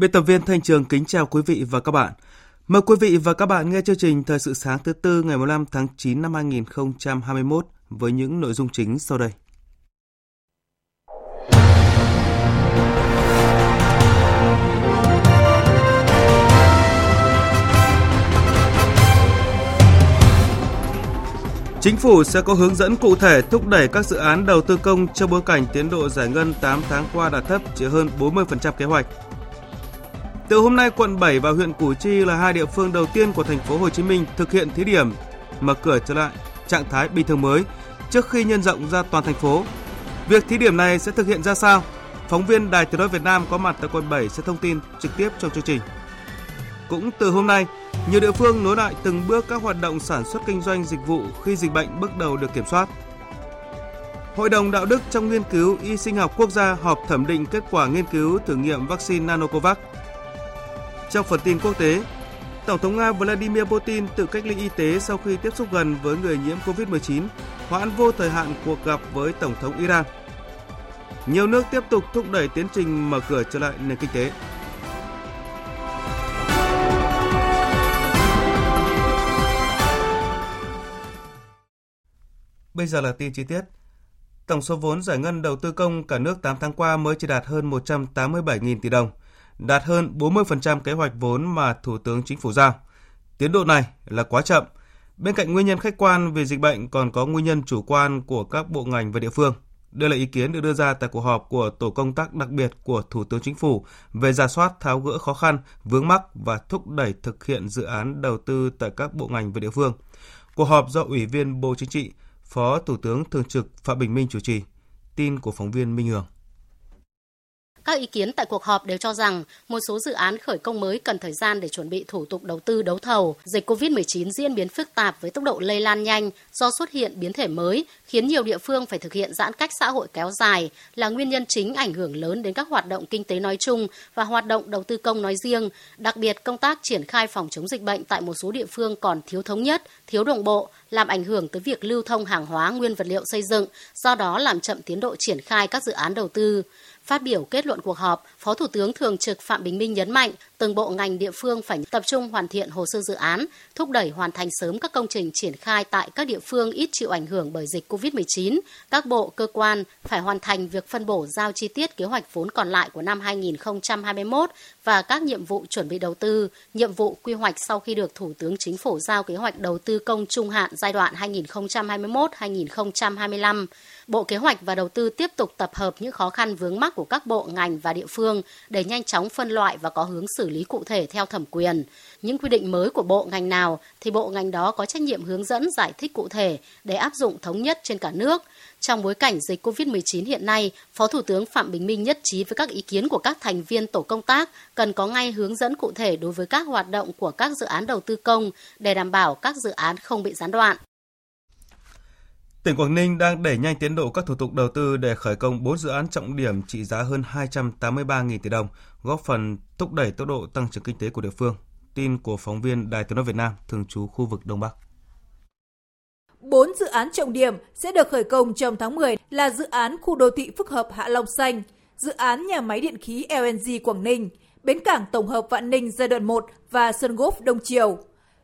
Biên tập viên Thanh Trường kính chào quý vị và các bạn. Mời quý vị và các bạn nghe chương trình Thời sự sáng thứ tư ngày 15 tháng 9 năm 2021 với những nội dung chính sau đây. Chính phủ sẽ có hướng dẫn cụ thể thúc đẩy các dự án đầu tư công trong bối cảnh tiến độ giải ngân 8 tháng qua đạt thấp, chỉ hơn 40% kế hoạch. Từ hôm nay, quận 7 và huyện Củ Chi là hai địa phương đầu tiên của thành phố Hồ Chí Minh thực hiện thí điểm mở cửa trở lại trạng thái bình thường mới trước khi nhân rộng ra toàn thành phố. Việc thí điểm này sẽ thực hiện ra sao? Phóng viên Đài Tiếng nói Việt Nam có mặt tại quận 7 sẽ thông tin trực tiếp trong chương trình. Cũng từ hôm nay, nhiều địa phương nối lại từng bước các hoạt động sản xuất kinh doanh dịch vụ khi dịch bệnh bước đầu được kiểm soát. Hội đồng đạo đức trong nghiên cứu y sinh học quốc gia họp thẩm định kết quả nghiên cứu thử nghiệm vaccine Nanocovax trong phần tin quốc tế, Tổng thống Nga Vladimir Putin tự cách ly y tế sau khi tiếp xúc gần với người nhiễm COVID-19, hoãn vô thời hạn cuộc gặp với Tổng thống Iran. Nhiều nước tiếp tục thúc đẩy tiến trình mở cửa trở lại nền kinh tế. Bây giờ là tin chi tiết. Tổng số vốn giải ngân đầu tư công cả nước 8 tháng qua mới chỉ đạt hơn 187.000 tỷ đồng – đạt hơn 40% kế hoạch vốn mà Thủ tướng Chính phủ giao. Tiến độ này là quá chậm. Bên cạnh nguyên nhân khách quan về dịch bệnh còn có nguyên nhân chủ quan của các bộ ngành và địa phương. Đây là ý kiến được đưa ra tại cuộc họp của tổ công tác đặc biệt của Thủ tướng Chính phủ về giả soát tháo gỡ khó khăn, vướng mắc và thúc đẩy thực hiện dự án đầu tư tại các bộ ngành và địa phương. Cuộc họp do Ủy viên Bộ Chính trị, Phó Thủ tướng Thường trực Phạm Bình Minh chủ trì. Tin của phóng viên Minh Hường. Các ý kiến tại cuộc họp đều cho rằng một số dự án khởi công mới cần thời gian để chuẩn bị thủ tục đầu tư đấu thầu. Dịch COVID-19 diễn biến phức tạp với tốc độ lây lan nhanh do xuất hiện biến thể mới, khiến nhiều địa phương phải thực hiện giãn cách xã hội kéo dài là nguyên nhân chính ảnh hưởng lớn đến các hoạt động kinh tế nói chung và hoạt động đầu tư công nói riêng. Đặc biệt, công tác triển khai phòng chống dịch bệnh tại một số địa phương còn thiếu thống nhất, thiếu đồng bộ, làm ảnh hưởng tới việc lưu thông hàng hóa nguyên vật liệu xây dựng, do đó làm chậm tiến độ triển khai các dự án đầu tư. Phát biểu kết luận cuộc họp, Phó Thủ tướng Thường trực Phạm Bình Minh nhấn mạnh từng bộ ngành địa phương phải tập trung hoàn thiện hồ sơ dự án, thúc đẩy hoàn thành sớm các công trình triển khai tại các địa phương ít chịu ảnh hưởng bởi dịch COVID-19. Các bộ, cơ quan phải hoàn thành việc phân bổ giao chi tiết kế hoạch vốn còn lại của năm 2021 và các nhiệm vụ chuẩn bị đầu tư, nhiệm vụ quy hoạch sau khi được Thủ tướng Chính phủ giao kế hoạch đầu tư công trung hạn giai đoạn 2021-2025. Bộ Kế hoạch và Đầu tư tiếp tục tập hợp những khó khăn vướng mắc của các bộ ngành và địa phương để nhanh chóng phân loại và có hướng xử lý cụ thể theo thẩm quyền. Những quy định mới của bộ ngành nào thì bộ ngành đó có trách nhiệm hướng dẫn giải thích cụ thể để áp dụng thống nhất trên cả nước. Trong bối cảnh dịch COVID-19 hiện nay, Phó Thủ tướng Phạm Bình Minh nhất trí với các ý kiến của các thành viên tổ công tác cần có ngay hướng dẫn cụ thể đối với các hoạt động của các dự án đầu tư công để đảm bảo các dự án không bị gián đoạn. Tỉnh Quảng Ninh đang đẩy nhanh tiến độ các thủ tục đầu tư để khởi công 4 dự án trọng điểm trị giá hơn 283.000 tỷ đồng, góp phần thúc đẩy tốc độ tăng trưởng kinh tế của địa phương. Tin của phóng viên Đài Tiếng nói Việt Nam thường trú khu vực Đông Bắc. 4 dự án trọng điểm sẽ được khởi công trong tháng 10 là dự án khu đô thị phức hợp Hạ Long Xanh, dự án nhà máy điện khí LNG Quảng Ninh, bến cảng tổng hợp Vạn Ninh giai đoạn 1 và sân Gốp Đông Triều.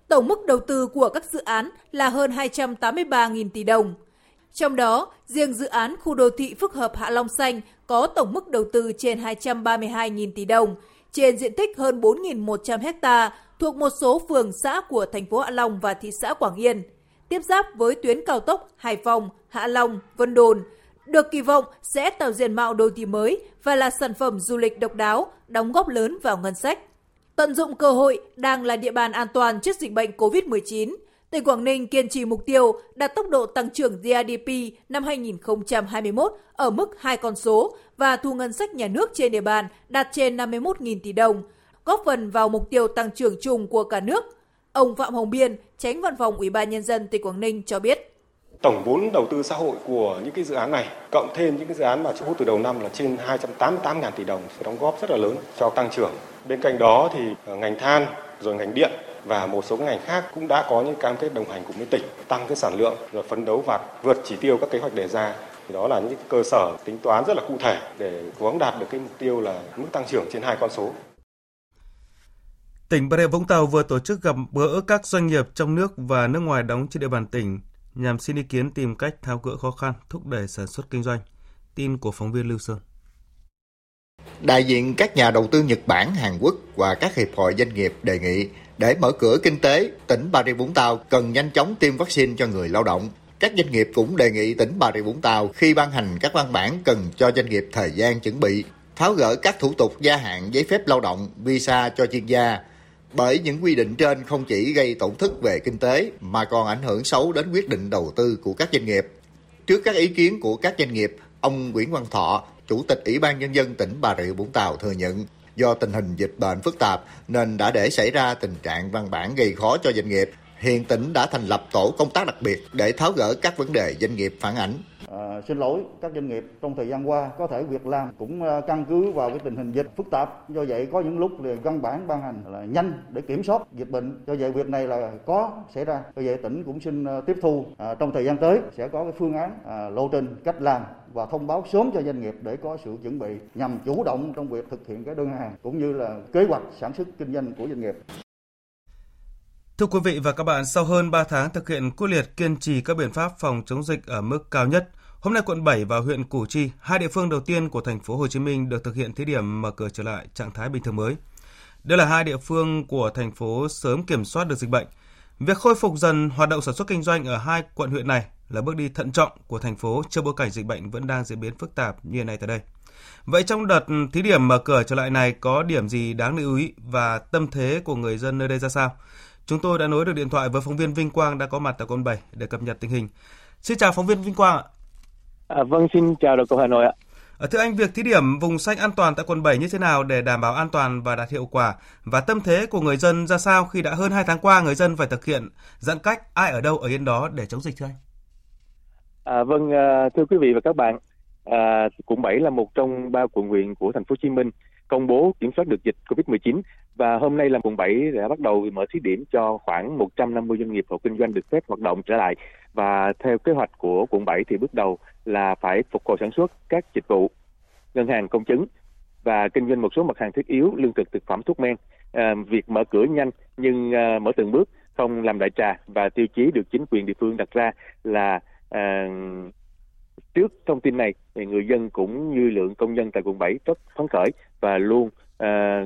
Tổng mức đầu tư của các dự án là hơn 283.000 tỷ đồng. Trong đó, riêng dự án khu đô thị phức hợp Hạ Long Xanh có tổng mức đầu tư trên 232.000 tỷ đồng, trên diện tích hơn 4.100 ha thuộc một số phường xã của thành phố Hạ Long và thị xã Quảng Yên, tiếp giáp với tuyến cao tốc Hải Phòng, Hạ Long, Vân Đồn. được kỳ vọng sẽ tạo diện mạo đô thị mới và là sản phẩm du lịch độc đáo, đóng góp lớn vào ngân sách. Tận dụng cơ hội đang là địa bàn an toàn trước dịch bệnh COVID-19. Tỉnh Quảng Ninh kiên trì mục tiêu đạt tốc độ tăng trưởng GDP năm 2021 ở mức hai con số và thu ngân sách nhà nước trên địa bàn đạt trên 51.000 tỷ đồng, góp phần vào mục tiêu tăng trưởng chung của cả nước. Ông Phạm Hồng Biên, tránh văn phòng Ủy ban Nhân dân tỉnh Quảng Ninh cho biết. Tổng vốn đầu tư xã hội của những cái dự án này, cộng thêm những cái dự án mà thu hút từ đầu năm là trên 288.000 tỷ đồng, đóng góp rất là lớn cho tăng trưởng. Bên cạnh đó thì ờ, ngành than, rồi ngành điện và một số ngành khác cũng đã có những cam kết đồng hành cùng với tỉnh tăng cái sản lượng rồi phấn đấu và vượt chỉ tiêu các kế hoạch đề ra thì đó là những cơ sở tính toán rất là cụ thể để cố gắng đạt được cái mục tiêu là mức tăng trưởng trên hai con số. Tỉnh Bà Rịa Vũng Tàu vừa tổ chức gặp gỡ các doanh nghiệp trong nước và nước ngoài đóng trên địa bàn tỉnh nhằm xin ý kiến tìm cách tháo gỡ khó khăn, thúc đẩy sản xuất kinh doanh. Tin của phóng viên Lưu Sơn. Đại diện các nhà đầu tư Nhật Bản, Hàn Quốc và các hiệp hội doanh nghiệp đề nghị để mở cửa kinh tế, tỉnh Bà Rịa Vũng Tàu cần nhanh chóng tiêm vaccine cho người lao động. Các doanh nghiệp cũng đề nghị tỉnh Bà Rịa Vũng Tàu khi ban hành các văn bản cần cho doanh nghiệp thời gian chuẩn bị, tháo gỡ các thủ tục gia hạn giấy phép lao động, visa cho chuyên gia, bởi những quy định trên không chỉ gây tổn thất về kinh tế mà còn ảnh hưởng xấu đến quyết định đầu tư của các doanh nghiệp. Trước các ý kiến của các doanh nghiệp, ông Nguyễn Văn Thọ, Chủ tịch Ủy ban Nhân dân tỉnh Bà Rịa Vũng Tàu thừa nhận do tình hình dịch bệnh phức tạp, nên đã để xảy ra tình trạng văn bản gây khó cho doanh nghiệp. Hiện tỉnh đã thành lập tổ công tác đặc biệt để tháo gỡ các vấn đề doanh nghiệp phản ánh. À, xin lỗi các doanh nghiệp trong thời gian qua có thể việc làm cũng à, căn cứ vào cái tình hình dịch phức tạp do vậy có những lúc thì văn bản ban hành là nhanh để kiểm soát dịch bệnh do vậy việc này là có xảy ra do vậy tỉnh cũng xin à, tiếp thu à, trong thời gian tới sẽ có cái phương án à, lộ trình cách làm và thông báo sớm cho doanh nghiệp để có sự chuẩn bị nhằm chủ động trong việc thực hiện cái đơn hàng cũng như là kế hoạch sản xuất kinh doanh của doanh nghiệp. Thưa quý vị và các bạn, sau hơn 3 tháng thực hiện quyết liệt kiên trì các biện pháp phòng chống dịch ở mức cao nhất, hôm nay quận 7 và huyện Củ Chi, hai địa phương đầu tiên của thành phố Hồ Chí Minh được thực hiện thí điểm mở cửa trở lại trạng thái bình thường mới. Đây là hai địa phương của thành phố sớm kiểm soát được dịch bệnh. Việc khôi phục dần hoạt động sản xuất kinh doanh ở hai quận huyện này là bước đi thận trọng của thành phố trước bối cảnh dịch bệnh vẫn đang diễn biến phức tạp như hiện nay tại đây. Vậy trong đợt thí điểm mở cửa trở lại này có điểm gì đáng lưu ý và tâm thế của người dân nơi đây ra sao? Chúng tôi đã nối được điện thoại với phóng viên Vinh Quang đã có mặt tại quận 7 để cập nhật tình hình. Xin chào phóng viên Vinh Quang ạ. À, vâng, xin chào đầu cầu Hà Nội ạ. À, thưa anh, việc thí điểm vùng xanh an toàn tại quận 7 như thế nào để đảm bảo an toàn và đạt hiệu quả? Và tâm thế của người dân ra sao khi đã hơn 2 tháng qua người dân phải thực hiện giãn cách ai ở đâu ở yên đó để chống dịch thưa anh? À, vâng, à, thưa quý vị và các bạn, à, quận 7 là một trong ba quận huyện của thành phố Hồ Chí Minh công bố kiểm soát được dịch Covid-19 và hôm nay là quận 7 đã bắt đầu mở thí điểm cho khoảng 150 doanh nghiệp hộ kinh doanh được phép hoạt động trở lại. Và theo kế hoạch của quận 7 thì bước đầu là phải phục hồi sản xuất các dịch vụ ngân hàng công chứng và kinh doanh một số mặt hàng thiết yếu lương thực thực phẩm thuốc men. À, việc mở cửa nhanh nhưng à, mở từng bước không làm đại trà và tiêu chí được chính quyền địa phương đặt ra là à, trước thông tin này thì người dân cũng như lượng công nhân tại quận 7 rất phấn khởi và luôn à,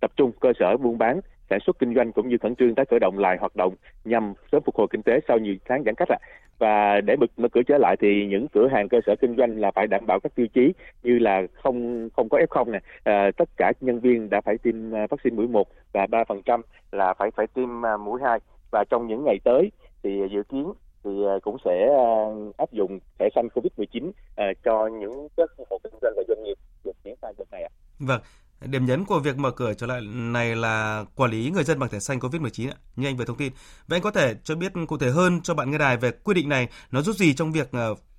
tập trung cơ sở buôn bán sản xuất kinh doanh cũng như khẩn trương tái khởi động lại hoạt động nhằm sớm phục hồi kinh tế sau nhiều tháng giãn cách ạ. Và để mở, mở cửa trở lại thì những cửa hàng cơ sở kinh doanh là phải đảm bảo các tiêu chí như là không không có F0 nè, à, tất cả nhân viên đã phải tiêm ờ, vaccine mũi 1 và 3% là phải phải tiêm mũi 2 và trong những ngày tới thì dự kiến thì ờ, cũng sẽ ờ, áp dụng thẻ xanh Covid-19 ờ, cho những các hộ kinh doanh và doanh nghiệp được triển khai đợt này ạ. Vâng, Điểm nhấn của việc mở cửa trở lại này là quản lý người dân bằng thẻ xanh COVID-19 như anh vừa thông tin. Vậy anh có thể cho biết cụ thể hơn cho bạn nghe đài về quy định này nó giúp gì trong việc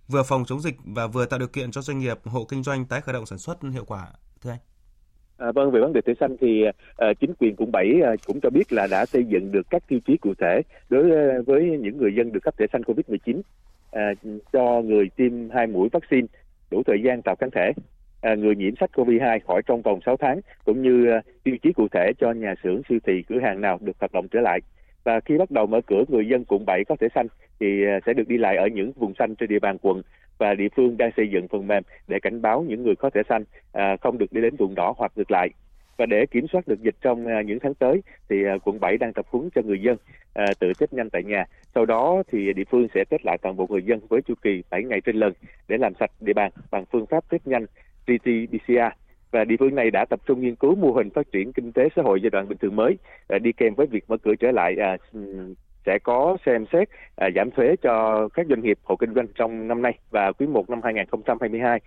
vừa phòng chống dịch và vừa tạo điều kiện cho doanh nghiệp hộ kinh doanh tái khởi động sản xuất hiệu quả thưa anh? À, vâng về vấn đề thẻ xanh thì à, chính quyền quận 7 à, cũng cho biết là đã xây dựng được các tiêu chí cụ thể đối à, với những người dân được cấp thẻ xanh Covid-19 à, cho người tiêm hai mũi vaccine đủ thời gian tạo kháng thể À, người nhiễm sách COVID-2 khỏi trong vòng 6 tháng cũng như à, tiêu chí cụ thể cho nhà xưởng siêu thị cửa hàng nào được hoạt động trở lại. Và khi bắt đầu mở cửa người dân quận 7 có thể xanh thì à, sẽ được đi lại ở những vùng xanh trên địa bàn quận và địa phương đang xây dựng phần mềm để cảnh báo những người có thể xanh à, không được đi đến vùng đỏ hoặc ngược lại Và để kiểm soát được dịch trong à, những tháng tới thì à, quận 7 đang tập huấn cho người dân tự test nhanh tại nhà. Sau đó thì địa phương sẽ test lại toàn bộ người dân với chu kỳ 7 ngày trên lần để làm sạch địa bàn bằng phương pháp test nhanh RT-PCR và địa phương này đã tập trung nghiên cứu mô hình phát triển kinh tế xã hội giai đoạn bình thường mới đi kèm với việc mở cửa trở lại à, sẽ có xem xét à, giảm thuế cho các doanh nghiệp hộ kinh doanh trong năm nay và quý 1 năm 2022.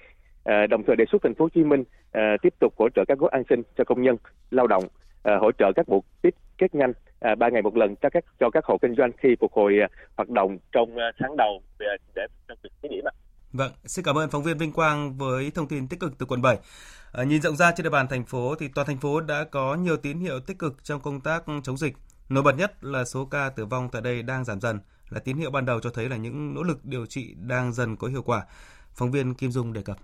À, đồng thời đề xuất thành phố Hồ Chí Minh à, tiếp tục hỗ trợ các gói an sinh cho công nhân, lao động, à, hỗ trợ các bộ tiết kết nhanh à, ba ngày một lần cho các cho các hộ kinh doanh khi phục hồi à, hoạt động trong à, tháng đầu để, để trong việc thí điểm. Vâng, xin cảm ơn phóng viên Vinh Quang với thông tin tích cực từ quận 7. À, nhìn rộng ra trên địa bàn thành phố thì toàn thành phố đã có nhiều tín hiệu tích cực trong công tác chống dịch. Nổi bật nhất là số ca tử vong tại đây đang giảm dần, là tín hiệu ban đầu cho thấy là những nỗ lực điều trị đang dần có hiệu quả. Phóng viên Kim Dung đề cập.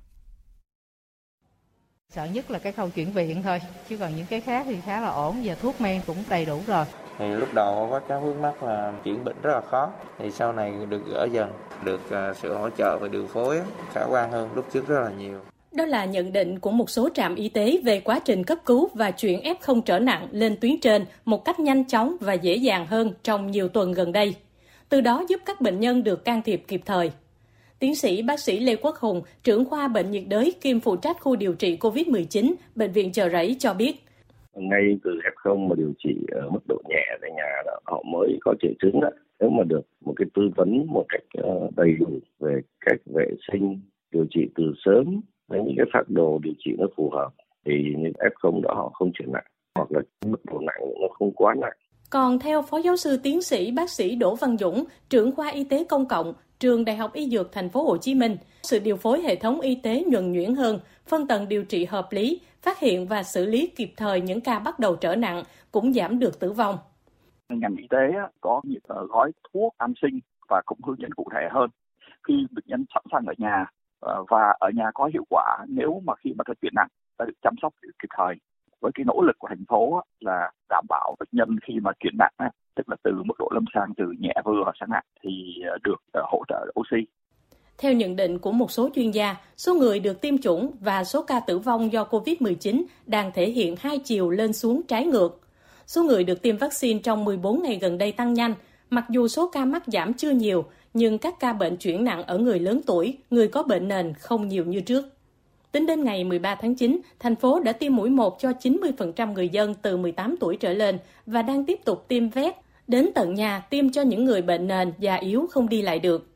Sợ nhất là cái khâu chuyển viện thôi, chứ còn những cái khác thì khá là ổn và thuốc men cũng đầy đủ rồi. Thì lúc đầu có cái vướng mắt là chuyển bệnh rất là khó, thì sau này được gỡ dần, được à, sự hỗ trợ và điều phối khả quan hơn lúc trước rất là nhiều. Đó là nhận định của một số trạm y tế về quá trình cấp cứu và chuyển F0 trở nặng lên tuyến trên một cách nhanh chóng và dễ dàng hơn trong nhiều tuần gần đây. Từ đó giúp các bệnh nhân được can thiệp kịp thời. Tiến sĩ bác sĩ Lê Quốc Hùng, trưởng khoa bệnh nhiệt đới kiêm phụ trách khu điều trị COVID-19, Bệnh viện Chợ Rẫy cho biết. Ngay từ F0 mà điều trị ở mức độ nhẹ tại nhà đó, họ mới có triệu chứng đó. Nếu mà được một cái tư vấn một cách ờ, đầy đủ về cách vệ sinh, điều trị từ sớm với những cái phác đồ điều trị nó phù hợp thì những F0 đó họ không chuyển nặng hoặc là mức độ nặng nó không quá nặng. Còn theo Phó Giáo sư Tiến sĩ Bác sĩ Đỗ Văn Dũng, trưởng khoa y tế công cộng, trường Đại học Y Dược Thành phố Hồ Chí Minh, sự điều phối hệ thống y tế nhuần nhuyễn hơn, phân tầng điều trị hợp lý, phát hiện và xử lý kịp thời những ca bắt đầu trở nặng cũng giảm được tử vong. Ngành y tế có những ờ, gói thuốc an sinh và cũng hướng dẫn cụ thể hơn. Khi bệnh nhân sẵn sàng ở nhà Ờ, và ở nhà có hiệu quả nếu mà khi mà thực hiện nặng ta được chăm sóc kịp thời với cái nỗ lực của thành phố là đảm bảo bệnh nhân khi mà chuyển nặng tức là từ mức độ lâm sàng từ nhẹ vừa sang nặng thì ờ, được ờ, hỗ trợ oxy theo nhận định của một số chuyên gia, số người được tiêm chủng và số ca tử vong do COVID-19 đang thể hiện hai chiều lên xuống trái ngược. Số người được tiêm vaccine trong 14 ngày gần đây tăng nhanh, mặc dù số ca mắc giảm chưa nhiều, nhưng các ca bệnh chuyển nặng ở người lớn tuổi, người có bệnh nền không nhiều như trước. Tính đến ngày 13 tháng 9, thành phố đã tiêm mũi 1 cho 90% người dân từ 18 tuổi trở lên và đang tiếp tục tiêm vét đến tận nhà tiêm cho những người bệnh nền, già yếu không đi lại được.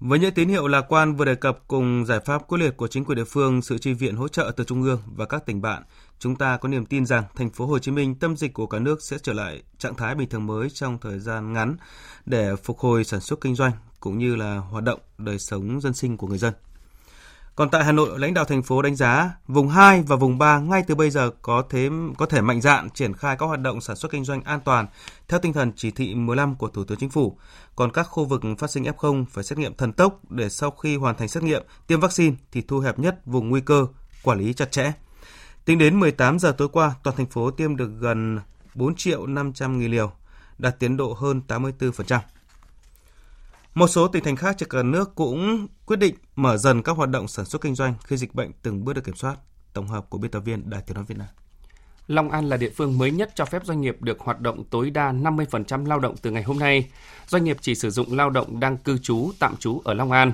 Với những tín hiệu lạc quan vừa đề cập cùng giải pháp quyết liệt của chính quyền địa phương, sự chi viện hỗ trợ từ trung ương và các tỉnh bạn, chúng ta có niềm tin rằng thành phố Hồ Chí Minh tâm dịch của cả nước sẽ trở lại trạng thái bình thường mới trong thời gian ngắn để phục hồi sản xuất kinh doanh cũng như là hoạt động đời sống dân sinh của người dân. Còn tại Hà Nội, lãnh đạo thành phố đánh giá vùng 2 và vùng 3 ngay từ bây giờ có thế có thể mạnh dạn triển khai các hoạt động sản xuất kinh doanh an toàn theo tinh thần chỉ thị 15 của Thủ tướng Chính phủ. Còn các khu vực phát sinh F0 phải xét nghiệm thần tốc để sau khi hoàn thành xét nghiệm, tiêm vaccine thì thu hẹp nhất vùng nguy cơ, quản lý chặt chẽ. Tính đến 18 giờ tối qua, toàn thành phố tiêm được gần 4 triệu 500 nghìn liều, đạt tiến độ hơn 84%. Một số tỉnh thành khác trên cả nước cũng quyết định mở dần các hoạt động sản xuất kinh doanh khi dịch bệnh từng bước được kiểm soát. Tổng hợp của biên tập viên Đài Tiếng nói Việt Nam. Long An là địa phương mới nhất cho phép doanh nghiệp được hoạt động tối đa 50% lao động từ ngày hôm nay. Doanh nghiệp chỉ sử dụng lao động đang cư trú, tạm trú ở Long An.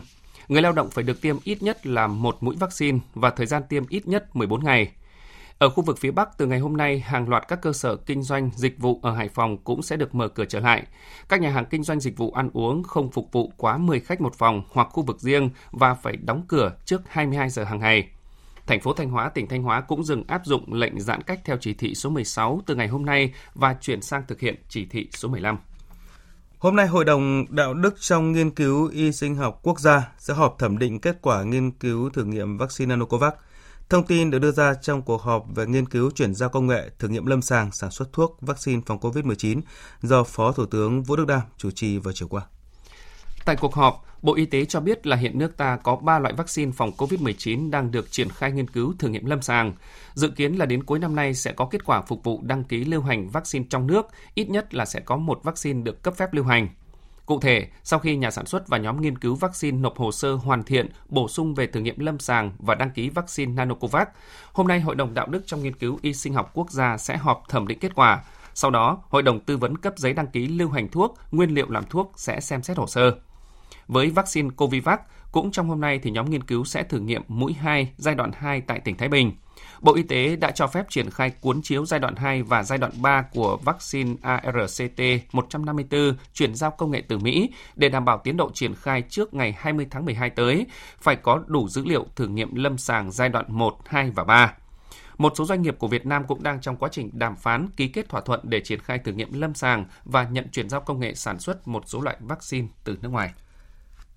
Người lao động phải được tiêm ít nhất là một mũi vaccine và thời gian tiêm ít nhất 14 ngày. Ở khu vực phía Bắc, từ ngày hôm nay, hàng loạt các cơ sở kinh doanh dịch vụ ở Hải Phòng cũng sẽ được mở cửa trở lại. Các nhà hàng kinh doanh dịch vụ ăn uống không phục vụ quá 10 khách một phòng hoặc khu vực riêng và phải đóng cửa trước 22 giờ hàng ngày. Thành phố Thanh Hóa, tỉnh Thanh Hóa cũng dừng áp dụng lệnh giãn cách theo chỉ thị số 16 từ ngày hôm nay và chuyển sang thực hiện chỉ thị số 15. Hôm nay, Hội đồng Đạo đức trong nghiên cứu y sinh học quốc gia sẽ họp thẩm định kết quả nghiên cứu thử nghiệm vaccine Nanocovax – Thông tin được đưa ra trong cuộc họp về nghiên cứu chuyển giao công nghệ thử nghiệm lâm sàng sản xuất thuốc vaccine phòng COVID-19 do Phó Thủ tướng Vũ Đức Đam chủ trì vào chiều qua. Tại cuộc họp, Bộ Y tế cho biết là hiện nước ta có 3 loại vaccine phòng COVID-19 đang được triển khai nghiên cứu thử nghiệm lâm sàng. Dự kiến là đến cuối năm nay sẽ có kết quả phục vụ đăng ký lưu hành vaccine trong nước, ít nhất là sẽ có một vaccine được cấp phép lưu hành. Cụ thể, sau khi nhà sản xuất và nhóm nghiên cứu vaccine nộp hồ sơ hoàn thiện, bổ sung về thử nghiệm lâm sàng và đăng ký vaccine Nanocovax, hôm nay Hội đồng Đạo đức trong nghiên cứu y sinh học quốc gia sẽ họp thẩm định kết quả. Sau đó, Hội đồng tư vấn cấp giấy đăng ký lưu hành thuốc, nguyên liệu làm thuốc sẽ xem xét hồ sơ. Với vaccine Covivac, cũng trong hôm nay thì nhóm nghiên cứu sẽ thử nghiệm mũi 2 giai đoạn 2 tại tỉnh Thái Bình. Bộ Y tế đã cho phép triển khai cuốn chiếu giai đoạn 2 và giai đoạn 3 của vaccine ARCT-154 chuyển giao công nghệ từ Mỹ để đảm bảo tiến độ triển khai trước ngày 20 tháng 12 tới, phải có đủ dữ liệu thử nghiệm lâm sàng giai đoạn 1, 2 và 3. Một số doanh nghiệp của Việt Nam cũng đang trong quá trình đàm phán ký kết thỏa thuận để triển khai thử nghiệm lâm sàng và nhận chuyển giao công nghệ sản xuất một số loại vaccine từ nước ngoài.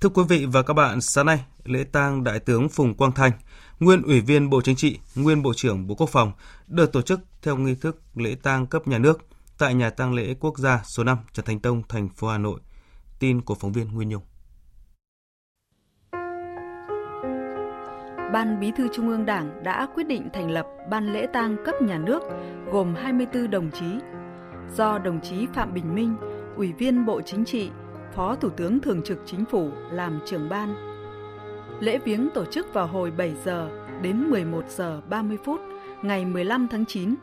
Thưa quý vị và các bạn, sáng nay, lễ tang Đại tướng Phùng Quang Thanh, nguyên Ủy viên Bộ Chính trị, nguyên Bộ trưởng Bộ Quốc phòng, được tổ chức theo nghi thức lễ tang cấp nhà nước tại nhà tang lễ quốc gia số 5 Trần Thánh Tông, thành phố Hà Nội. Tin của phóng viên Nguyên Nhung. Ban Bí thư Trung ương Đảng đã quyết định thành lập Ban lễ tang cấp nhà nước gồm 24 đồng chí do đồng chí Phạm Bình Minh, Ủy viên Bộ Chính trị, Phó Thủ tướng Thường trực Chính phủ làm trưởng ban. Lễ viếng tổ chức vào hồi 7 giờ đến 11 giờ 30 phút ngày 15 tháng 9.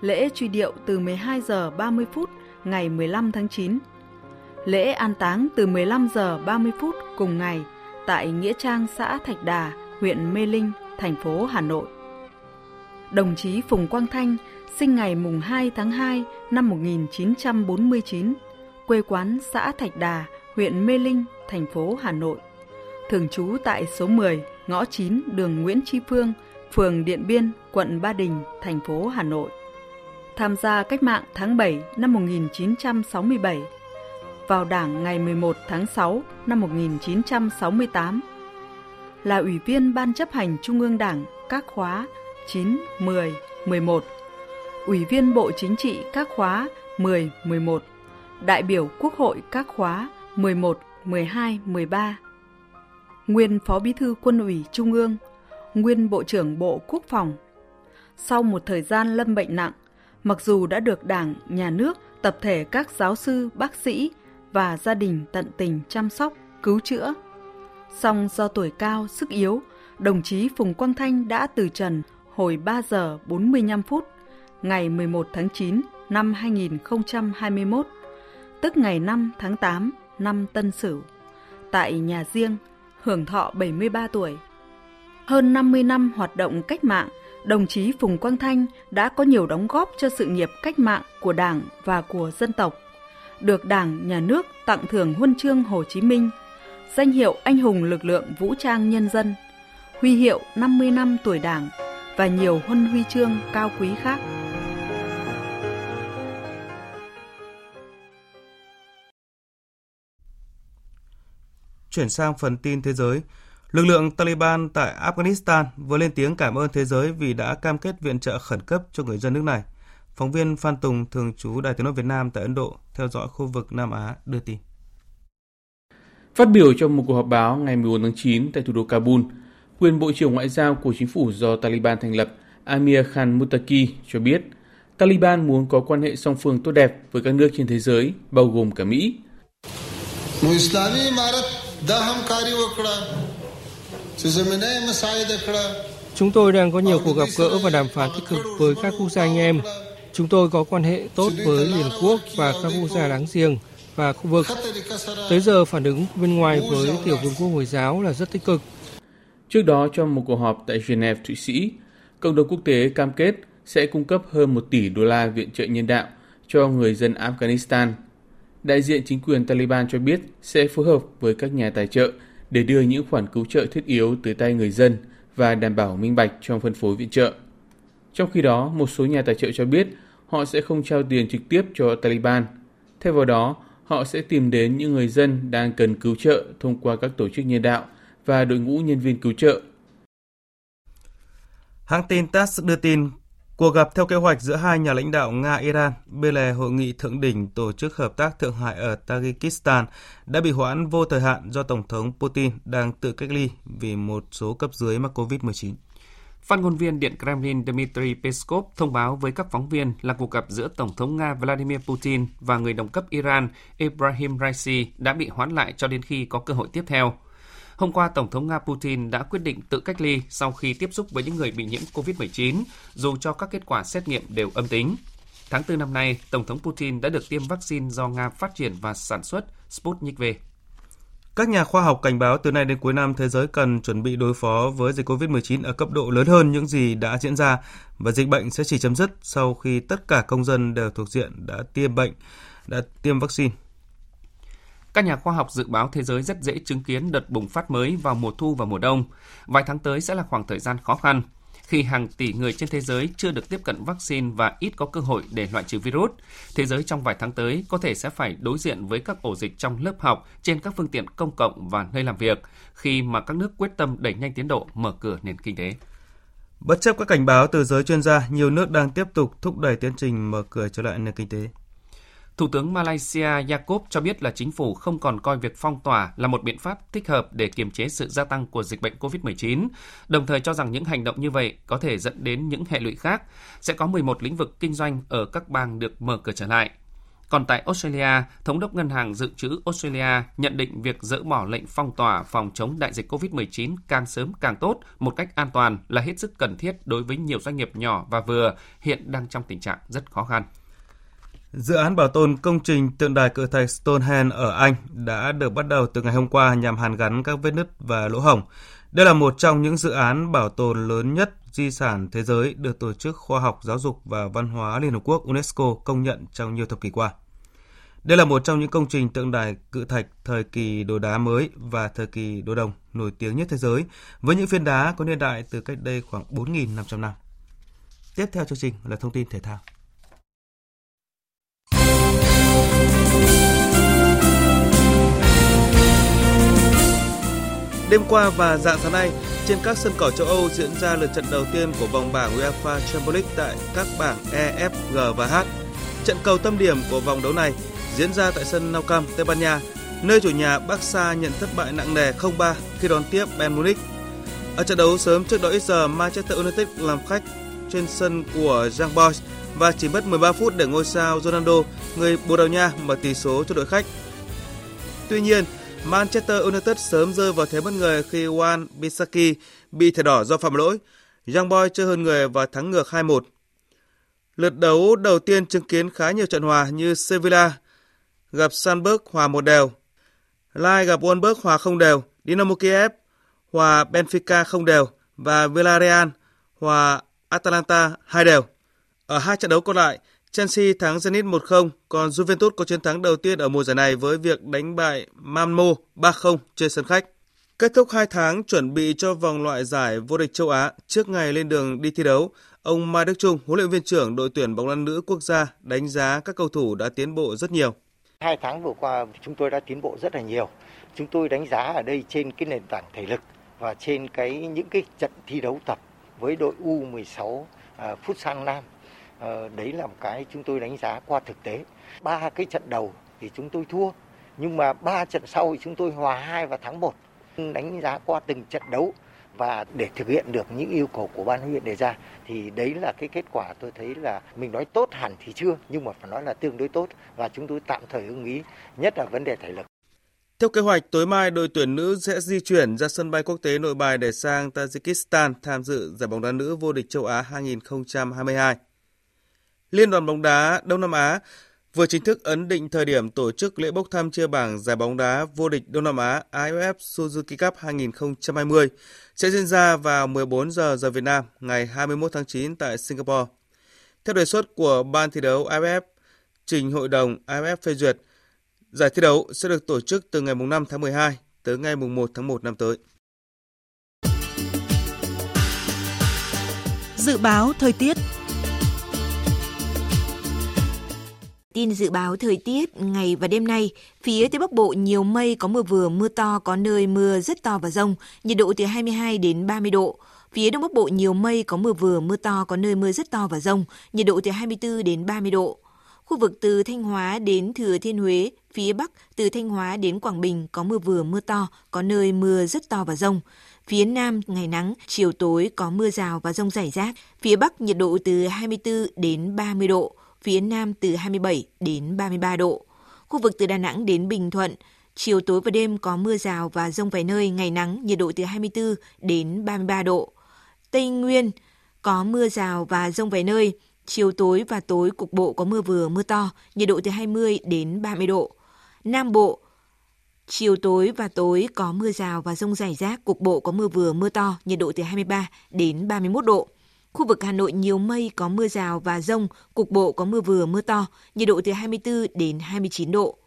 Lễ truy điệu từ 12 giờ 30 phút ngày 15 tháng 9. Lễ an táng từ 15 giờ 30 phút cùng ngày tại Nghĩa Trang xã Thạch Đà, huyện Mê Linh, thành phố Hà Nội. Đồng chí Phùng Quang Thanh sinh ngày mùng 2 tháng 2 năm 1949, quê quán xã Thạch Đà, huyện Mê Linh, thành phố Hà Nội. Thường trú tại số 10, ngõ 9, đường Nguyễn Tri Phương, phường Điện Biên, quận Ba Đình, thành phố Hà Nội. Tham gia cách mạng tháng 7 năm 1967, vào Đảng ngày 11 tháng 6 năm 1968, là Ủy viên Ban chấp hành Trung ương Đảng các khóa 9, 10, 11, Ủy viên Bộ Chính trị các khóa 10, 11, đại biểu Quốc hội các khóa 11, 12, 13, nguyên Phó Bí thư Quân ủy Trung ương, nguyên Bộ trưởng Bộ Quốc phòng. Sau một thời gian lâm bệnh nặng, mặc dù đã được Đảng, Nhà nước, tập thể các giáo sư, bác sĩ và gia đình tận tình chăm sóc, cứu chữa, song do tuổi cao, sức yếu, đồng chí Phùng Quang Thanh đã từ trần hồi 3 giờ 45 phút ngày 11 tháng 9 năm 2021, tức ngày 5 tháng 8 năm Tân Sửu, tại nhà riêng, hưởng thọ 73 tuổi. Hơn 50 năm hoạt động cách mạng, đồng chí Phùng Quang Thanh đã có nhiều đóng góp cho sự nghiệp cách mạng của Đảng và của dân tộc, được Đảng, Nhà nước tặng thưởng huân chương Hồ Chí Minh, danh hiệu Anh hùng lực lượng vũ trang nhân dân, huy hiệu 50 năm tuổi Đảng và nhiều huân huy chương cao quý khác. Chuyển sang phần tin thế giới, lực lượng Taliban tại Afghanistan vừa lên tiếng cảm ơn thế giới vì đã cam kết viện trợ khẩn cấp cho người dân nước này. Phóng viên Phan Tùng, thường trú Đài tiếng nói Việt Nam tại Ấn Độ, theo dõi khu vực Nam Á, đưa tin. Phát biểu trong một cuộc họp báo ngày 14 tháng 9 tại thủ đô Kabul, quyền Bộ trưởng Ngoại giao của chính phủ do Taliban thành lập Amir Khan Muttaqi cho biết Taliban muốn có quan hệ song phương tốt đẹp với các nước trên thế giới, bao gồm cả Mỹ. Chúng tôi đang có nhiều cuộc gặp gỡ và đàm phán tích cực với các quốc gia anh em. Chúng tôi có quan hệ tốt với Liên Quốc và các quốc gia láng giềng và khu vực. Tới giờ phản ứng bên ngoài với tiểu vương quốc Hồi giáo là rất tích cực. Trước đó trong một cuộc họp tại Geneva, Thụy Sĩ, cộng đồng quốc tế cam kết sẽ cung cấp hơn 1 tỷ đô la viện trợ nhân đạo cho người dân Afghanistan. Đại diện chính quyền Taliban cho biết sẽ phối hợp với các nhà tài trợ để đưa những khoản cứu trợ thiết yếu tới tay người dân và đảm bảo minh bạch trong phân phối viện trợ. Trong khi đó, một số nhà tài trợ cho biết họ sẽ không trao tiền trực tiếp cho Taliban. Thay vào đó, họ sẽ tìm đến những người dân đang cần cứu trợ thông qua các tổ chức nhân đạo và đội ngũ nhân viên cứu trợ. Hãng tin TASS đưa tin Cuộc gặp theo kế hoạch giữa hai nhà lãnh đạo Nga-Iran bên lề hội nghị thượng đỉnh Tổ chức Hợp tác Thượng Hải ở Tajikistan đã bị hoãn vô thời hạn do Tổng thống Putin đang tự cách ly vì một số cấp dưới mắc COVID-19. Phát ngôn viên Điện Kremlin Dmitry Peskov thông báo với các phóng viên là cuộc gặp giữa Tổng thống Nga Vladimir Putin và người đồng cấp Iran Ibrahim Raisi đã bị hoãn lại cho đến khi có cơ hội tiếp theo. Hôm qua, Tổng thống Nga Putin đã quyết định tự cách ly sau khi tiếp xúc với những người bị nhiễm COVID-19, dù cho các kết quả xét nghiệm đều âm tính. Tháng 4 năm nay, Tổng thống Putin đã được tiêm vaccine do Nga phát triển và sản xuất Sputnik V. Các nhà khoa học cảnh báo từ nay đến cuối năm thế giới cần chuẩn bị đối phó với dịch COVID-19 ở cấp độ lớn hơn những gì đã diễn ra và dịch bệnh sẽ chỉ chấm dứt sau khi tất cả công dân đều thuộc diện đã tiêm bệnh, đã tiêm vaccine. Các nhà khoa học dự báo thế giới rất dễ chứng kiến đợt bùng phát mới vào mùa thu và mùa đông. Vài tháng tới sẽ là khoảng thời gian khó khăn khi hàng tỷ người trên thế giới chưa được tiếp cận vaccine và ít có cơ hội để loại trừ virus. Thế giới trong vài tháng tới có thể sẽ phải đối diện với các ổ dịch trong lớp học, trên các phương tiện công cộng và nơi làm việc, khi mà các nước quyết tâm đẩy nhanh tiến độ mở cửa nền kinh tế. Bất chấp các cảnh báo từ giới chuyên gia, nhiều nước đang tiếp tục thúc đẩy tiến trình mở cửa trở lại nền kinh tế. Thủ tướng Malaysia Yaakob cho biết là chính phủ không còn coi việc phong tỏa là một biện pháp thích hợp để kiềm chế sự gia tăng của dịch bệnh COVID-19, đồng thời cho rằng những hành động như vậy có thể dẫn đến những hệ lụy khác. Sẽ có 11 lĩnh vực kinh doanh ở các bang được mở cửa trở lại. Còn tại Australia, Thống đốc Ngân hàng Dự trữ Australia nhận định việc dỡ bỏ lệnh phong tỏa phòng chống đại dịch COVID-19 càng sớm càng tốt một cách an toàn là hết sức cần thiết đối với nhiều doanh nghiệp nhỏ và vừa hiện đang trong tình trạng rất khó khăn. Dự án bảo tồn công trình tượng đài cự thạch Stonehenge ở Anh đã được bắt đầu từ ngày hôm qua nhằm hàn gắn các vết nứt và lỗ hổng. Đây là một trong những dự án bảo tồn lớn nhất di sản thế giới được Tổ chức Khoa học Giáo dục và Văn hóa Liên Hợp Quốc UNESCO công nhận trong nhiều thập kỷ qua. Đây là một trong những công trình tượng đài cự thạch thời kỳ đồ đá mới và thời kỳ đồ đồng nổi tiếng nhất thế giới, với những phiên đá có niên đại từ cách đây khoảng 4.500 năm. Tiếp theo chương trình là thông tin thể thao. Đêm qua và dạng sáng nay, trên các sân cỏ châu Âu diễn ra lượt trận đầu tiên của vòng bảng UEFA Champions League tại các bảng E, F, G và H. Trận cầu tâm điểm của vòng đấu này diễn ra tại sân Nou Camp, Tây Ban Nha, nơi chủ nhà Barca nhận thất bại nặng nề 0-3 khi đón tiếp Bayern Munich. Ở trận đấu sớm trước đó ít giờ, Manchester United làm khách trên sân của Young Boys và chỉ mất 13 phút để ngôi sao Ronaldo, người Bồ Đào Nha mở tỷ số cho đội khách. Tuy nhiên, Manchester United sớm rơi vào thế bất ngờ khi Wan Bisaki bị thẻ đỏ do phạm lỗi. Young Boy chơi hơn người và thắng ngược 2-1. Lượt đấu đầu tiên chứng kiến khá nhiều trận hòa như Sevilla gặp Salzburg hòa một đều, Lai gặp Wolfsburg hòa không đều, Dinamo Kiev hòa Benfica không đều và Villarreal hòa Atalanta hai đều. Ở hai trận đấu còn lại, Chelsea thắng Zenit 1-0, còn Juventus có chiến thắng đầu tiên ở mùa giải này với việc đánh bại Malmo 3-0 trên sân khách. Kết thúc 2 tháng chuẩn bị cho vòng loại giải vô địch châu Á trước ngày lên đường đi thi đấu, ông Mai Đức Trung, huấn luyện viên trưởng đội tuyển bóng đá nữ quốc gia, đánh giá các cầu thủ đã tiến bộ rất nhiều. Hai tháng vừa qua chúng tôi đã tiến bộ rất là nhiều. Chúng tôi đánh giá ở đây trên cái nền tảng thể lực và trên cái những cái trận thi đấu tập với đội U16 uh, à, Phút Sang Nam Ờ, đấy là một cái chúng tôi đánh giá qua thực tế ba cái trận đầu thì chúng tôi thua nhưng mà ba trận sau thì chúng tôi hòa hai và thắng một đánh giá qua từng trận đấu và để thực hiện được những yêu cầu của ban huấn luyện đề ra thì đấy là cái kết quả tôi thấy là mình nói tốt hẳn thì chưa nhưng mà phải nói là tương đối tốt và chúng tôi tạm thời ưng ý nhất là vấn đề thể lực. Theo kế hoạch, tối mai đội tuyển nữ sẽ di chuyển ra sân bay quốc tế Nội Bài để sang Tajikistan tham dự giải bóng đá nữ vô địch châu Á 2022. Liên đoàn bóng đá Đông Nam Á vừa chính thức ấn định thời điểm tổ chức lễ bốc thăm chia bảng giải bóng đá vô địch Đông Nam Á AFF Suzuki Cup 2020 sẽ diễn ra vào 14 giờ giờ Việt Nam ngày 21 tháng 9 tại Singapore. Theo đề xuất của ban thi đấu AFF, trình hội đồng AFF phê duyệt, giải thi đấu sẽ được tổ chức từ ngày 5 tháng 12 tới ngày 1 tháng 1 năm tới. Dự báo thời tiết Tin dự báo thời tiết ngày và đêm nay, phía Tây Bắc Bộ nhiều mây có mưa vừa, mưa to, có nơi mưa rất to và rông, nhiệt độ từ 22 đến 30 độ. Phía Đông Bắc Bộ nhiều mây có mưa vừa, mưa to, có nơi mưa rất to và rông, nhiệt độ từ 24 đến 30 độ. Khu vực từ Thanh Hóa đến Thừa Thiên Huế, phía Bắc từ Thanh Hóa đến Quảng Bình có mưa vừa mưa to, có nơi mưa rất to và rông. Phía Nam ngày nắng, chiều tối có mưa rào và rông rải rác. Phía Bắc nhiệt độ từ 24 đến 30 độ, phía Nam từ 27 đến 33 độ. Khu vực từ Đà Nẵng đến Bình Thuận, chiều tối và đêm có mưa rào và rông vài nơi, ngày nắng, nhiệt độ từ 24 đến 33 độ. Tây Nguyên có mưa rào và rông vài nơi, chiều tối và tối cục bộ có mưa vừa mưa to, nhiệt độ từ 20 đến 30 độ. Nam Bộ Chiều tối và tối có mưa rào và rông rải rác, cục bộ có mưa vừa mưa to, nhiệt độ từ 23 đến 31 độ. Khu vực Hà Nội nhiều mây có mưa rào và rông, cục bộ có mưa vừa mưa to, nhiệt độ từ 24 đến 29 độ.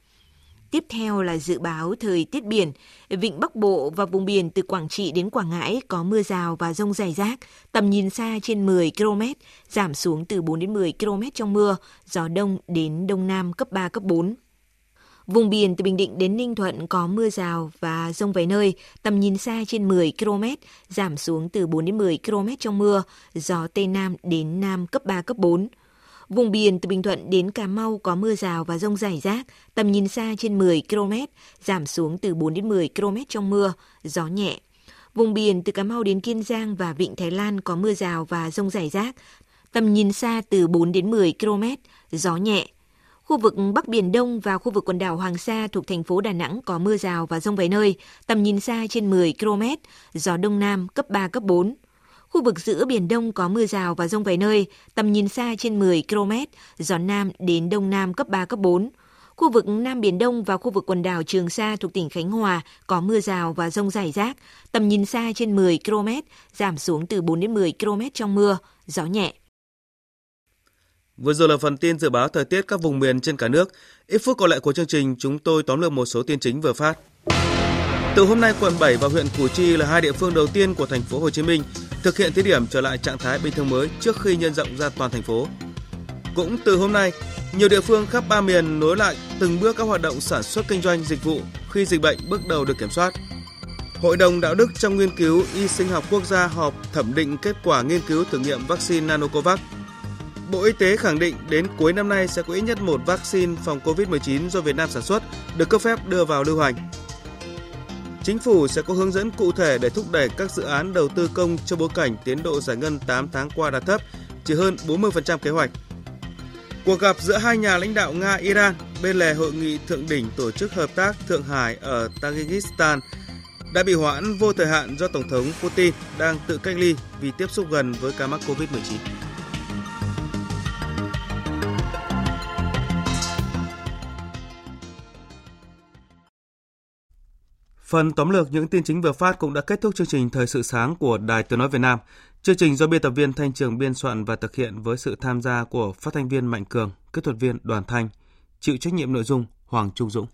Tiếp theo là dự báo thời tiết biển. Vịnh Bắc Bộ và vùng biển từ Quảng Trị đến Quảng Ngãi có mưa rào và rông rải rác, tầm nhìn xa trên 10 km, giảm xuống từ 4 đến 10 km trong mưa, gió đông đến đông nam cấp 3, cấp 4. Vùng biển từ Bình Định đến Ninh Thuận có mưa rào và rông vài nơi, tầm nhìn xa trên 10 km, giảm xuống từ 4 đến 10 km trong mưa, gió Tây Nam đến Nam cấp 3, cấp 4. Vùng biển từ Bình Thuận đến Cà Mau có mưa rào và rông rải rác, tầm nhìn xa trên 10 km, giảm xuống từ 4 đến 10 km trong mưa, gió nhẹ. Vùng biển từ Cà Mau đến Kiên Giang và Vịnh Thái Lan có mưa rào và rông rải rác, tầm nhìn xa từ 4 đến 10 km, gió nhẹ. Khu vực Bắc Biển Đông và khu vực quần đảo Hoàng Sa thuộc thành phố Đà Nẵng có mưa rào và rông vài nơi, tầm nhìn xa trên 10 km, gió Đông Nam cấp 3, cấp 4. Khu vực giữa Biển Đông có mưa rào và rông vài nơi, tầm nhìn xa trên 10 km, gió Nam đến Đông Nam cấp 3, cấp 4. Khu vực Nam Biển Đông và khu vực quần đảo Trường Sa thuộc tỉnh Khánh Hòa có mưa rào và rông rải rác, tầm nhìn xa trên 10 km, giảm xuống từ 4 đến 10 km trong mưa, gió nhẹ. Vừa rồi là phần tin dự báo thời tiết các vùng miền trên cả nước. Ít phút còn lại của chương trình, chúng tôi tóm lược một số tin chính vừa phát. Từ hôm nay, quận 7 và huyện Củ Chi là hai địa phương đầu tiên của thành phố Hồ Chí Minh thực hiện thí điểm trở lại trạng thái bình thường mới trước khi nhân rộng ra toàn thành phố. Cũng từ hôm nay, nhiều địa phương khắp ba miền nối lại từng bước các hoạt động sản xuất kinh doanh dịch vụ khi dịch bệnh bước đầu được kiểm soát. Hội đồng đạo đức trong nghiên cứu y sinh học quốc gia họp thẩm định kết quả nghiên cứu thử nghiệm vaccine Nanocovax Bộ Y tế khẳng định đến cuối năm nay sẽ có ít nhất một vaccine phòng COVID-19 do Việt Nam sản xuất được cấp phép đưa vào lưu hành. Chính phủ sẽ có hướng dẫn cụ thể để thúc đẩy các dự án đầu tư công trong bối cảnh tiến độ giải ngân 8 tháng qua đạt thấp, chỉ hơn 40% kế hoạch. Cuộc gặp giữa hai nhà lãnh đạo Nga-Iran bên lề hội nghị thượng đỉnh tổ chức hợp tác Thượng Hải ở Tajikistan đã bị hoãn vô thời hạn do Tổng thống Putin đang tự cách ly vì tiếp xúc gần với ca mắc COVID-19. Phần tóm lược những tin chính vừa phát cũng đã kết thúc chương trình Thời sự sáng của Đài Tiếng Nói Việt Nam. Chương trình do biên tập viên Thanh Trường biên soạn và thực hiện với sự tham gia của phát thanh viên Mạnh Cường, kỹ thuật viên Đoàn Thanh, chịu trách nhiệm nội dung Hoàng Trung Dũng.